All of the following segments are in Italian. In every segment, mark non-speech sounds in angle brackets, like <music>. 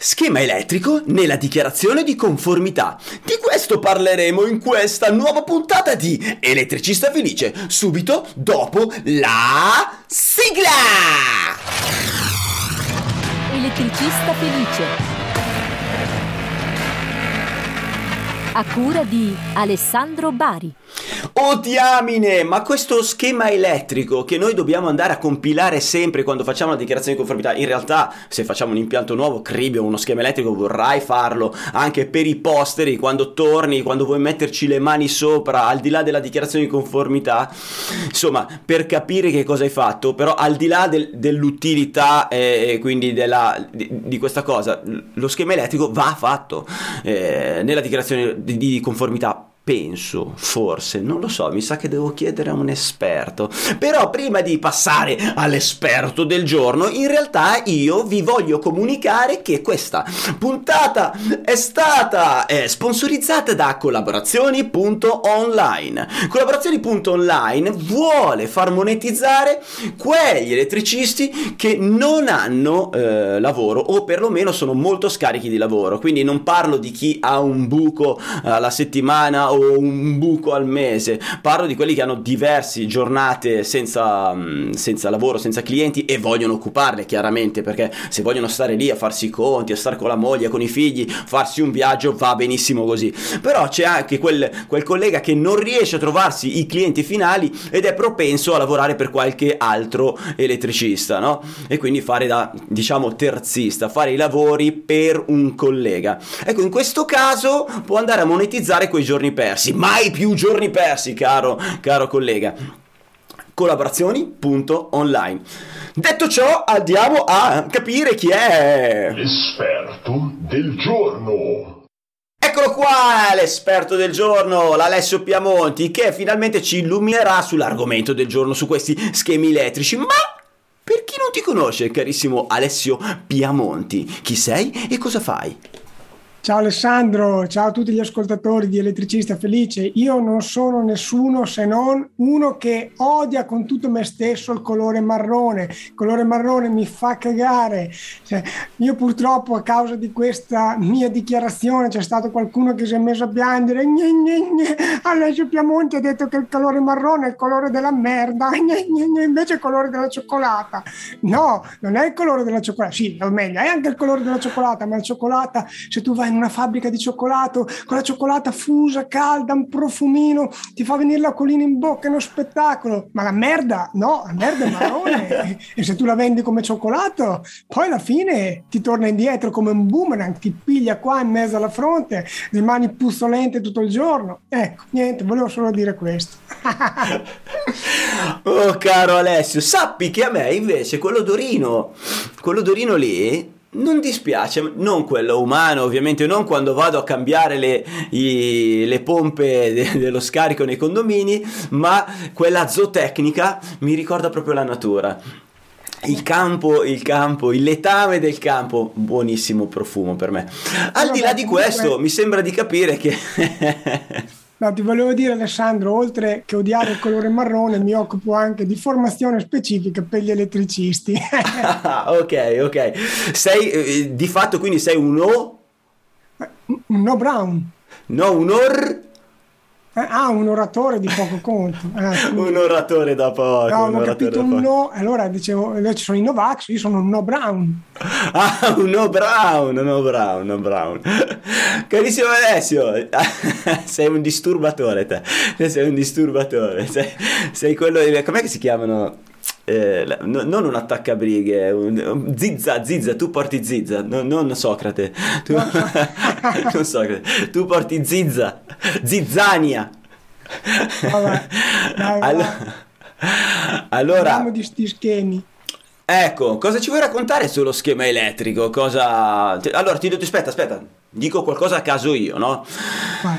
Schema elettrico nella dichiarazione di conformità. Di questo parleremo in questa nuova puntata di Elettricista Felice, subito dopo la sigla! Elettricista Felice. A cura di Alessandro Bari. Oh diamine, ma questo schema elettrico che noi dobbiamo andare a compilare sempre quando facciamo la dichiarazione di conformità, in realtà se facciamo un impianto nuovo, Cribio, uno schema elettrico, vorrai farlo anche per i posteri, quando torni, quando vuoi metterci le mani sopra, al di là della dichiarazione di conformità, insomma, per capire che cosa hai fatto, però al di là del, dell'utilità e eh, quindi della, di, di, questa cosa, lo schema elettrico va fatto eh, nella dichiarazione di, conformità penso, forse, non lo so, mi sa che devo chiedere a un esperto. Però prima di passare all'esperto del giorno, in realtà io vi voglio comunicare che questa puntata è stata eh, sponsorizzata da collaborazioni.online. Collaborazioni.online vuole far monetizzare quegli elettricisti che non hanno eh, lavoro o perlomeno sono molto scarichi di lavoro. Quindi non parlo di chi ha un buco eh, alla settimana o un buco al mese, parlo di quelli che hanno diverse giornate senza, mm, senza lavoro, senza clienti e vogliono occuparle chiaramente perché se vogliono stare lì a farsi i conti, a stare con la moglie, con i figli, farsi un viaggio va benissimo così. Però c'è anche quel, quel collega che non riesce a trovarsi i clienti finali ed è propenso a lavorare per qualche altro elettricista, no? E quindi fare da, diciamo, terzista, fare i lavori per un collega. Ecco, in questo caso può andare a monetizzare quei giorni persi persi, mai più giorni persi, caro, caro collega. Collaborazioni.online. Detto ciò, andiamo a capire chi è l'esperto del giorno. Eccolo qua, l'esperto del giorno, l'Alessio Piamonti, che finalmente ci illuminerà sull'argomento del giorno, su questi schemi elettrici. Ma per chi non ti conosce, carissimo Alessio Piamonti, chi sei e cosa fai? Ciao Alessandro, ciao a tutti gli ascoltatori di Elettricista Felice. Io non sono nessuno se non uno che odia con tutto me stesso il colore marrone. Il colore marrone mi fa cagare. Cioè, io purtroppo a causa di questa mia dichiarazione c'è stato qualcuno che si è messo a piangere. Gne, gne, gne. Alessio Piamonti ha detto che il colore marrone è il colore della merda, invece è il colore della cioccolata. No, non è il colore della cioccolata. Sì, o meglio, è anche il colore della cioccolata, ma la cioccolata, se tu vai in una fabbrica di cioccolato con la cioccolata fusa, calda, un profumino, ti fa venire l'acquolina in bocca, è uno spettacolo. Ma la merda, no, la merda è marrone. <laughs> e se tu la vendi come cioccolato, poi alla fine ti torna indietro come un boomerang, ti piglia qua in mezzo alla fronte, rimani puzzolente tutto il giorno. Ecco, niente, volevo solo dire questo. <laughs> oh caro Alessio, sappi che a me invece quell'odorino, quell'odorino lì non dispiace, non quello umano ovviamente, non quando vado a cambiare le, i, le pompe de, dello scarico nei condomini, ma quella zootecnica mi ricorda proprio la natura. Il campo, il campo, il letame del campo, buonissimo profumo per me. Al di là di questo, mi sembra di capire che No, ti volevo dire Alessandro, oltre che odiare il colore marrone, mi occupo anche di formazione specifica per gli elettricisti. <laughs> ok, ok. Sei eh, di fatto quindi sei un O? Un no brown. No, un or? Eh, ah, un oratore di poco conto. Eh, <laughs> un oratore da poco. No, ho capito un no, allora dicevo, ci sono i Novax, io sono un no brown. <laughs> Ah, un no brown, no brown, no brown. <laughs> Carissimo Alessio, sei un disturbatore te, sei un disturbatore, sei, sei quello, com'è che si chiamano? Eh, no, non un attaccabrighe, un, un zizza, zizza, tu porti zizza, no, non Socrate, tu, <laughs> non Socrate, tu porti zizza, zizzania. Vabbè, dai, <laughs> allora, allora parliamo di sti schemi. Ecco, cosa ci vuoi raccontare sullo schema elettrico? Cosa... Allora, ti dico, aspetta, aspetta, dico qualcosa a caso io, no? Vai.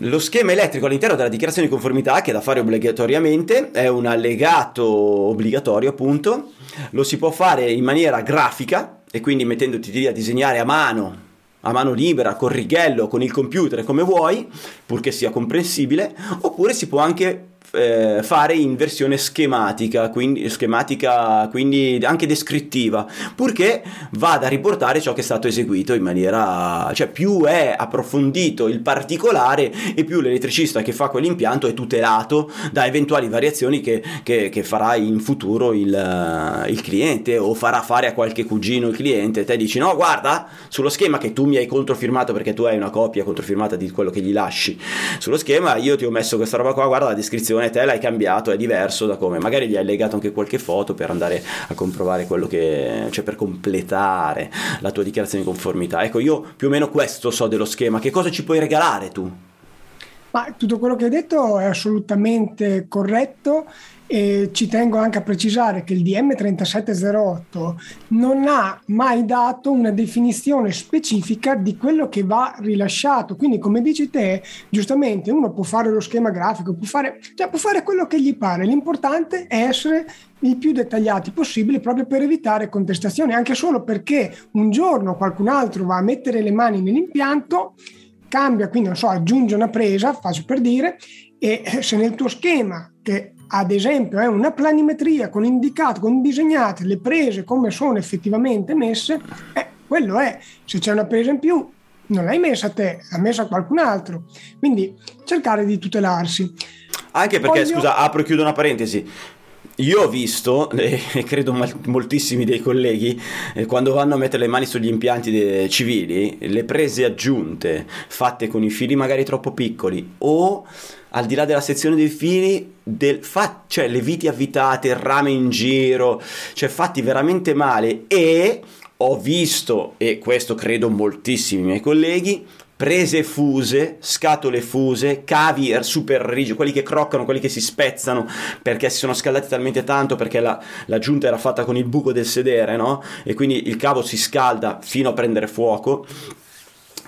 Lo schema elettrico all'interno della dichiarazione di conformità, che è da fare obbligatoriamente, è un allegato obbligatorio appunto, lo si può fare in maniera grafica e quindi mettendoti lì a disegnare a mano, a mano libera, con righello, con il computer, come vuoi, purché sia comprensibile, oppure si può anche eh, fare in versione schematica quindi, schematica, quindi anche descrittiva, purché vada a riportare ciò che è stato eseguito in maniera, cioè più è approfondito il particolare e più l'elettricista che fa quell'impianto è tutelato da eventuali variazioni che, che, che farà in futuro il, il, cliente o farà fare a qualche cugino il cliente. Te dici no, guarda, sullo schema che tu mi hai controfirmato perché tu hai una copia controfirmata di quello che gli lasci sullo schema, io ti ho messo questa roba qua, guarda la descrizione, te l'hai cambiato, è diverso da come, magari gli hai legato anche qualche foto per andare a comprovare quello che, cioè per completare la tua dichiarazione di conformità. Ecco, io più o meno questo so dello schema, che cosa ci puoi regalare tu? Ma tutto quello che hai detto è assolutamente corretto e ci tengo anche a precisare che il DM 3708 non ha mai dato una definizione specifica di quello che va rilasciato. Quindi, come dici te, giustamente uno può fare lo schema grafico, può fare, cioè può fare quello che gli pare. L'importante è essere il più dettagliati possibile proprio per evitare contestazioni, anche solo perché un giorno qualcun altro va a mettere le mani nell'impianto cambia, quindi non so, aggiunge una presa, faccio per dire, e se nel tuo schema, che ad esempio è una planimetria con indicato, con disegnate le prese come sono effettivamente messe, eh, quello è, se c'è una presa in più non l'hai messa a te, l'ha messa a qualcun altro. Quindi cercare di tutelarsi. Anche perché, Voglio... scusa, apro e chiudo una parentesi. Io ho visto, <laughs> e credo moltissimi dei colleghi, eh, quando vanno a mettere le mani sugli impianti de- civili, le prese aggiunte fatte con i fili magari troppo piccoli o al di là della sezione dei fili, del fa- cioè le viti avvitate, il rame in giro, cioè fatti veramente male e ho visto, e questo credo moltissimi miei colleghi, prese fuse, scatole fuse, cavi super rigidi, quelli che croccano, quelli che si spezzano perché si sono scaldati talmente tanto perché la, la giunta era fatta con il buco del sedere, no? E quindi il cavo si scalda fino a prendere fuoco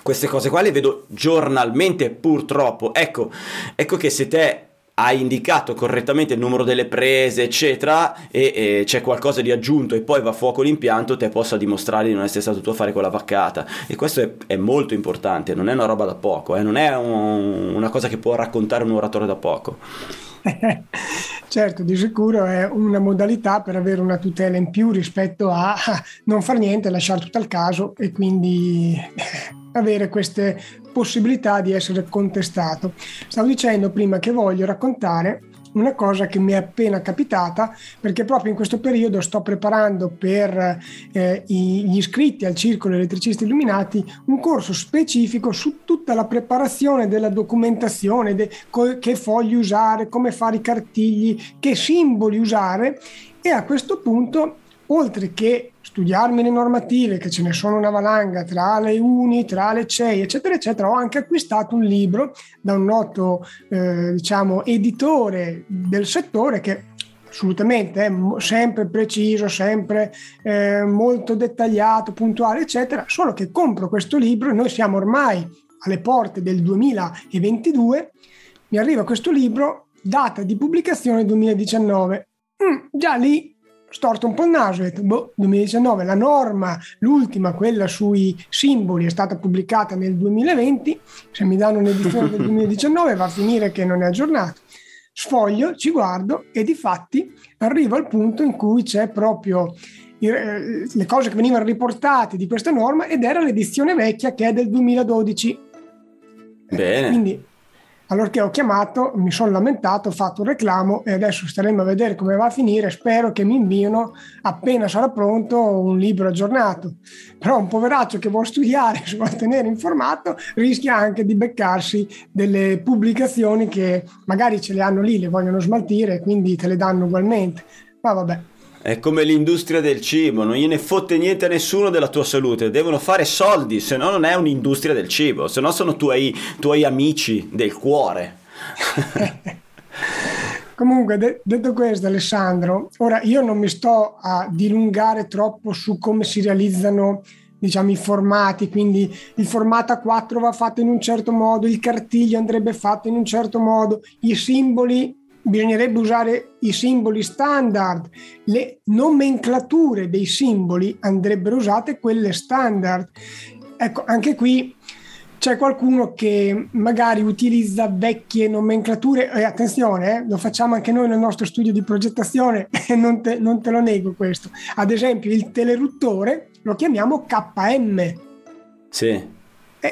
queste cose qua le vedo giornalmente purtroppo ecco ecco che se te hai indicato correttamente il numero delle prese, eccetera, e, e, c'è qualcosa di aggiunto e poi va a fuoco l'impianto, te possa dimostrare di non essere stato tu a fare quella vaccata. E questo è, è molto importante, non è una roba da poco, eh? non è un, una cosa che può raccontare un oratore da poco. <laughs> certo, di sicuro è una modalità per avere una tutela in più rispetto a <laughs> non far niente, lasciare tutto al caso e quindi avere queste possibilità di essere contestato. Stavo dicendo prima che voglio raccontare una cosa che mi è appena capitata perché proprio in questo periodo sto preparando per eh, gli iscritti al Circolo Elettricisti Illuminati un corso specifico su tutta la preparazione della documentazione, de, co- che fogli usare, come fare i cartigli, che simboli usare e a questo punto oltre che studiarmi le normative, che ce ne sono una valanga tra le uni, tra le CEI, eccetera, eccetera, ho anche acquistato un libro da un noto, eh, diciamo, editore del settore che assolutamente è sempre preciso, sempre eh, molto dettagliato, puntuale, eccetera, solo che compro questo libro e noi siamo ormai alle porte del 2022, mi arriva questo libro, data di pubblicazione 2019. Mm, già lì storto un po' il naso e ho detto, boh, 2019, la norma, l'ultima, quella sui simboli, è stata pubblicata nel 2020, se mi danno un'edizione del <laughs> 2019 va a finire che non è aggiornato. Sfoglio, ci guardo e di fatti arrivo al punto in cui c'è proprio eh, le cose che venivano riportate di questa norma ed era l'edizione vecchia che è del 2012. Bene. Quindi allorché ho chiamato, mi sono lamentato, ho fatto un reclamo e adesso staremo a vedere come va a finire. Spero che mi inviino appena sarà pronto un libro aggiornato. Però un poveraccio che vuole studiare, <laughs> si vuole tenere informato, rischia anche di beccarsi delle pubblicazioni che magari ce le hanno lì, le vogliono smaltire, quindi te le danno ugualmente. Ma vabbè. È come l'industria del cibo, non gliene fotte niente a nessuno della tua salute, devono fare soldi, se no non è un'industria del cibo, se no sono tuoi, tuoi amici del cuore. <laughs> Comunque, de- detto questo, Alessandro, ora io non mi sto a dilungare troppo su come si realizzano diciamo, i formati, quindi il formato A4 va fatto in un certo modo, il cartiglio andrebbe fatto in un certo modo, i simboli bisognerebbe usare i simboli standard, le nomenclature dei simboli andrebbero usate quelle standard. Ecco, anche qui c'è qualcuno che magari utilizza vecchie nomenclature e attenzione, eh, lo facciamo anche noi nel nostro studio di progettazione <laughs> non te, non te lo nego questo. Ad esempio il teleruttore lo chiamiamo KM. Sì.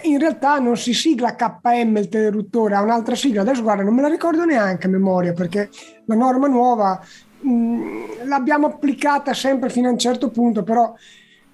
In realtà non si sigla KM il teleruttore, ha un'altra sigla. Adesso guarda, non me la ricordo neanche a memoria perché la norma nuova mh, l'abbiamo applicata sempre fino a un certo punto, però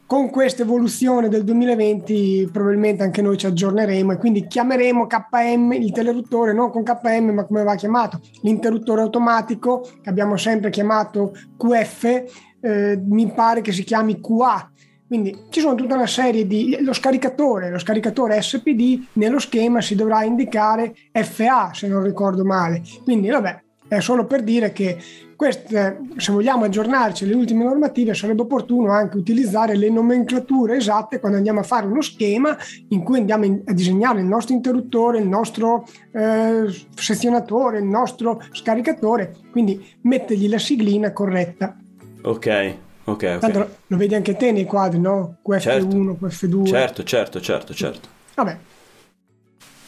con questa evoluzione del 2020 probabilmente anche noi ci aggiorneremo e quindi chiameremo KM il teleruttore non con KM ma come va chiamato l'interruttore automatico che abbiamo sempre chiamato QF eh, mi pare che si chiami QA quindi ci sono tutta una serie di lo scaricatore lo scaricatore SPD nello schema si dovrà indicare FA se non ricordo male quindi vabbè è solo per dire che queste, se vogliamo aggiornarci alle ultime normative, sarebbe opportuno anche utilizzare le nomenclature esatte quando andiamo a fare uno schema in cui andiamo a disegnare il nostro interruttore, il nostro eh, sezionatore, il nostro scaricatore, quindi mettergli la siglina corretta. Ok. Ok, Tanto lo, lo vedi anche te nei quadri, no? QF1, certo. QF2. Certo, certo, certo, certo. Vabbè,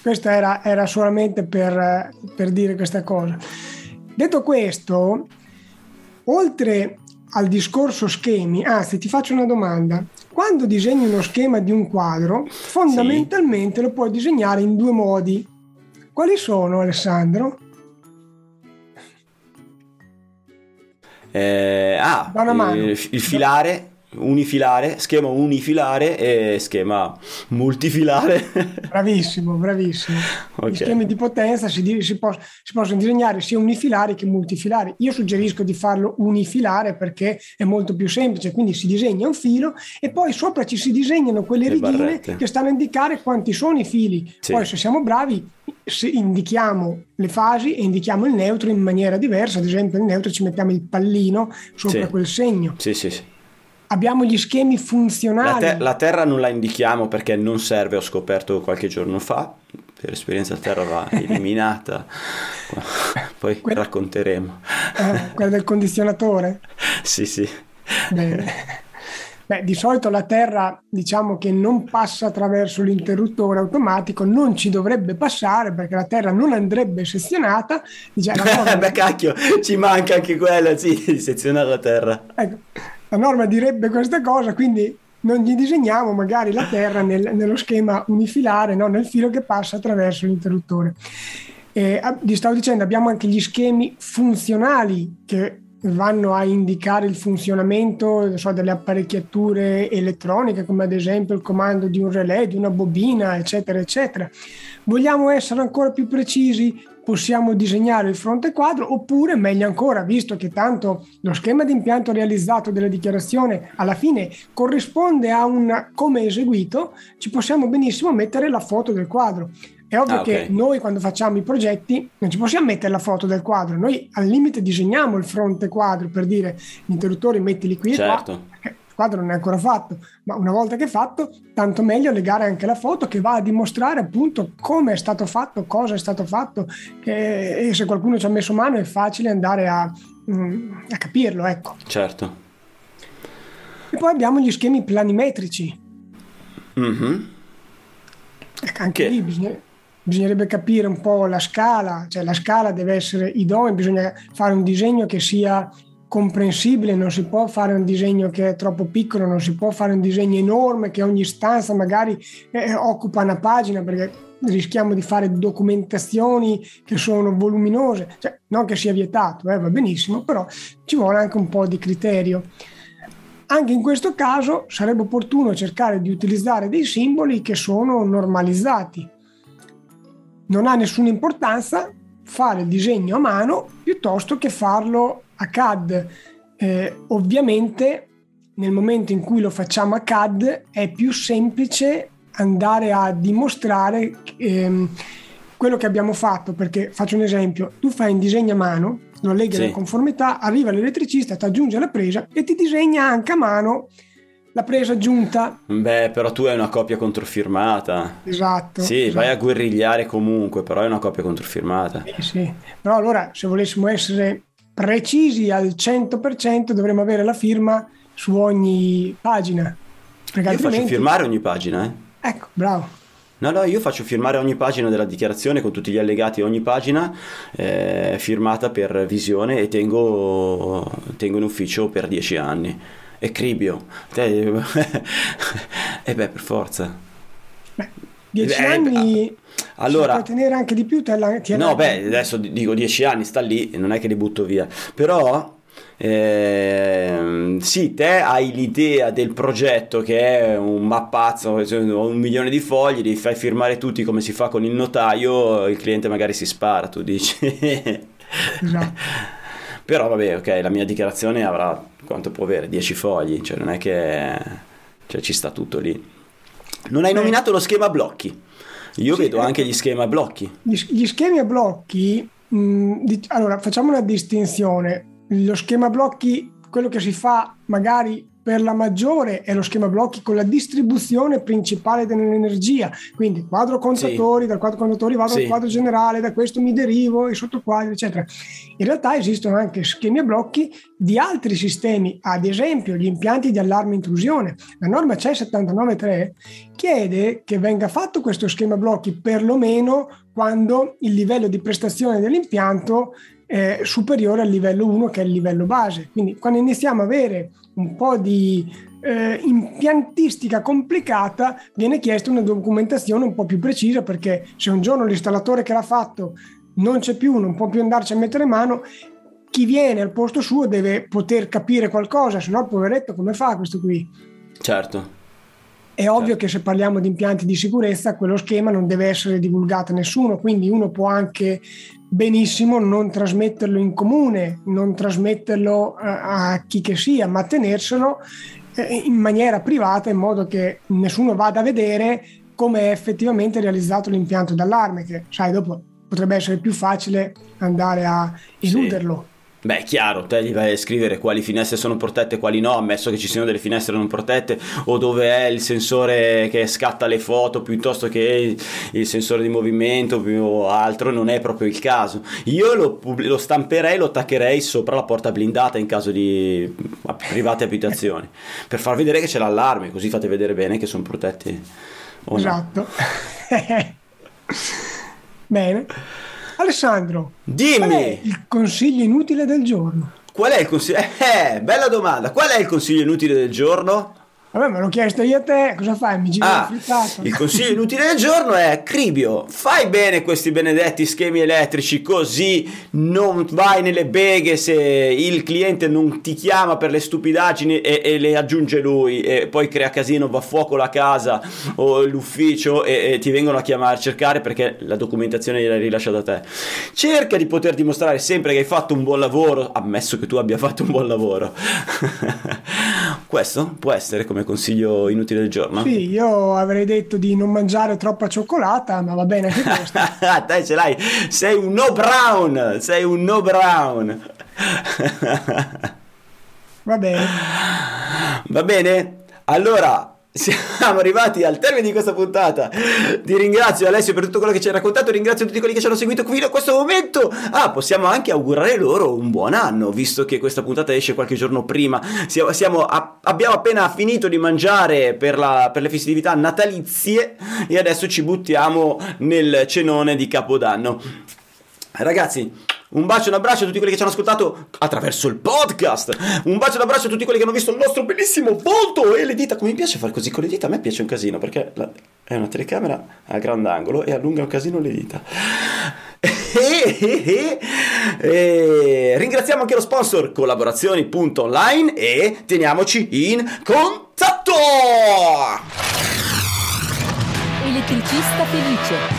questo era, era solamente per, per dire questa cosa. Detto questo, oltre al discorso schemi, anzi ti faccio una domanda. Quando disegni uno schema di un quadro, fondamentalmente sì. lo puoi disegnare in due modi. Quali sono, Alessandro? Eh, ah, il, il filare unifilare, schema unifilare e schema multifilare. Bravissimo, bravissimo. <laughs> Okay. Gli schemi di potenza si, si, pos- si, possono disegnare sia unifilari che multifilari. Io suggerisco di farlo unifilare perché è molto più semplice, quindi si disegna un filo e poi sopra ci si disegnano quelle righine che stanno a indicare quanti sono i fili. Sì. Poi se siamo bravi indichiamo le fasi e indichiamo il neutro in maniera diversa, ad esempio il neutro ci mettiamo il pallino sopra sì. quel segno. Sì, sì, sì abbiamo gli schemi funzionali. La, te- la, Terra non la indichiamo perché non serve, ho scoperto qualche giorno fa, per esperienza la Terra va <laughs> eliminata, poi que- racconteremo. Eh, quella del condizionatore? <laughs> sì, sì. Bene. Beh, di solito la Terra diciamo che non passa attraverso l'interruttore automatico, non ci dovrebbe passare perché la Terra non andrebbe sezionata. Diciamo, <laughs> Beh, cacchio, ci manca anche quella, sì, di sezionare la Terra. Ecco, la norma direbbe questa cosa, quindi non gli disegniamo magari la terra nel, nello schema unifilare, no? nel filo che passa attraverso l'interruttore. Eh, vi stavo dicendo, abbiamo anche gli schemi funzionali che vanno a indicare il funzionamento so, delle apparecchiature elettroniche, come ad esempio il comando di un relè, di una bobina, eccetera, eccetera. Vogliamo essere ancora più precisi? possiamo disegnare il fronte quadro oppure meglio ancora, visto che tanto lo schema di impianto realizzato della dichiarazione alla fine corrisponde a un come eseguito, ci possiamo benissimo mettere la foto del quadro. È ovvio ah, okay. che noi quando facciamo i progetti non ci possiamo mettere la foto del quadro, noi al limite disegniamo il fronte quadro per dire gli interruttori mettili qui certo. e qua. Eh, quadro non è ancora fatto, ma una volta che è fatto, tanto meglio legare anche la foto che va a dimostrare appunto come è stato fatto, cosa è stato fatto che, e se qualcuno ci ha messo mano è facile andare a, mm, a capirlo, ecco. Certo. E poi abbiamo gli schemi planimetrici. Mm-hmm. Ecco, anche che... lì bisogna, bisognerebbe capire un po' la scala, cioè la scala deve essere idonea, bisogna fare un disegno che sia comprensibile, non si può fare un disegno che è troppo piccolo, non si può fare un disegno enorme che ogni stanza magari eh, occupa una pagina perché rischiamo di fare documentazioni che sono voluminose, cioè, non che sia vietato, eh, va benissimo, però ci vuole anche un po' di criterio. Anche in questo caso sarebbe opportuno cercare di utilizzare dei simboli che sono normalizzati. Non ha nessuna importanza fare il disegno a mano piuttosto che farlo a CAD. Eh, ovviamente nel momento in cui lo facciamo a CAD è più semplice andare a dimostrare ehm, quello che abbiamo fatto, perché faccio un esempio, tu fai un disegno a mano, lo leghi sì. alla conformità, arriva l'elettricista, ti aggiunge la presa e ti disegna anche a mano la presa aggiunta. Beh, però tu hai una copia controfirmata. Esatto. Sì, esatto. vai a guerrigliare comunque, però hai una copia controfirmata. Sì, sì. Però allora, se volessimo essere precisi al 100% dovremmo avere la firma su ogni pagina. Perché Io altrimenti... faccio firmare ogni pagina, eh? Ecco, bravo. No, no, io faccio firmare ogni pagina della dichiarazione con tutti gli allegati, ogni pagina eh, firmata per visione e tengo, tengo in ufficio per dieci anni. E cribio. E <laughs> beh, per forza. Beh, dieci Eh, anni... allora- se puoi tenere anche di più, te la, ti No, beh, adesso dico dieci anni, sta lì, non è che li butto via. Però, ehm, sì, te hai l'idea del progetto che è un mappazzo, cioè, un milione di fogli, li fai firmare tutti come si fa con il notaio, il cliente magari si spara, tu dici. Esatto. <laughs> Però vabbè, ok, la mia dichiarazione avrà quanto può avere? 10 fogli, cioè non è che cioè, ci sta tutto lì. Non hai nominato lo schema blocchi. Io Sì, vedo anche gli schema blocchi. Gli, gli schemi a blocchi, mh, di- allora facciamo una distinzione. Lo schema blocchi, quello che si fa magari per la maggiore è lo schema blocchi con la distribuzione principale dell'energia, quindi quadro contatori, dal quadro contatori vado Sì. al quadro generale, da questo mi derivo i sottoquadri, eccetera. In realtà esistono anche schemi a blocchi di altri sistemi, ad esempio gli impianti di allarme intrusione. La norma CE 793 chiede che venga fatto questo schema blocchi perlomeno quando il livello di prestazione dell'impianto è superiore al livello 1 che è il livello base. Quindi quando iniziamo a avere un po' di eh, impiantistica complicata viene chiesta una documentazione un po' più precisa perché se un giorno l'installatore che l'ha fatto non c'è più, non può più andarci a mettere mano, chi viene al posto suo deve poter capire qualcosa, se no il poveretto come fa questo qui? Certo. È ovvio Certo. che se parliamo di impianti di sicurezza, quello schema non deve essere divulgato a nessuno, quindi uno può anche benissimo non trasmetterlo in comune, non trasmetterlo eh, a chi che sia, ma tenerselo eh, in maniera privata in modo che nessuno vada a vedere come è effettivamente realizzato l'impianto d'allarme, che sai, dopo potrebbe essere più facile andare a eluderlo. Beh, è chiaro, te gli vai a scrivere quali finestre sono protette e quali no, ammesso che ci siano delle finestre non protette, o dove è il sensore che scatta le foto piuttosto che il sensore di movimento o altro, non è proprio il caso. Io lo, lo stamperei, lo attaccherei sopra la porta blindata in caso di private abitazioni, <laughs> per far vedere che c'è l'allarme, così fate vedere bene che sono protetti. o no. Esatto. <laughs> Bene. Alessandro, Dimmi! il consiglio inutile del giorno? Qual è il consiglio? <laughs> Eh, bella domanda. Qual è il consiglio inutile del giorno? Vabbè, me l'ho chiesto io a te, cosa fai? Mi giri Ah, il consiglio inutile del giorno è Cribio, fai bene questi benedetti schemi elettrici così non vai nelle beghe se il cliente non ti chiama per le stupidaggini e, e le aggiunge lui e poi crea casino, va a fuoco la casa o l'ufficio e, e ti vengono a chiamare a cercare perché la documentazione gliel'hai rilasciata a te. Cerca di poter dimostrare sempre che hai fatto un buon lavoro, ammesso che tu abbia fatto un buon lavoro. <laughs> Questo può essere come consiglio inutile del giorno. Sì, io avrei detto di non mangiare troppa cioccolata, ma va bene anche questo. <laughs> Dai, ce l'hai. Sei un no brown. Sei un no brown. Va bene. Va bene? Allora. Siamo arrivati al termine di questa puntata. Ti ringrazio Alessio per tutto quello che ci hai raccontato. Ringrazio tutti quelli che ci hanno seguito fino a questo momento. Ah, possiamo anche augurare loro un buon anno, visto che questa puntata esce qualche giorno prima. Siamo, siamo a- abbiamo appena finito di mangiare per, la- per le festività natalizie e adesso ci buttiamo nel cenone di Capodanno. Ragazzi, un bacio e un abbraccio a tutti quelli che ci hanno ascoltato attraverso il podcast. Un bacio e un abbraccio a tutti quelli che hanno visto il nostro bellissimo volto e le dita. Come mi piace fare così con le dita? A me piace un casino perché la- è una telecamera a grandangolo e allunga un casino le dita. <laughs> E, e- e- ringraziamo anche lo sponsor collaborazioni.online e teniamoci in contatto. Elettricista felice.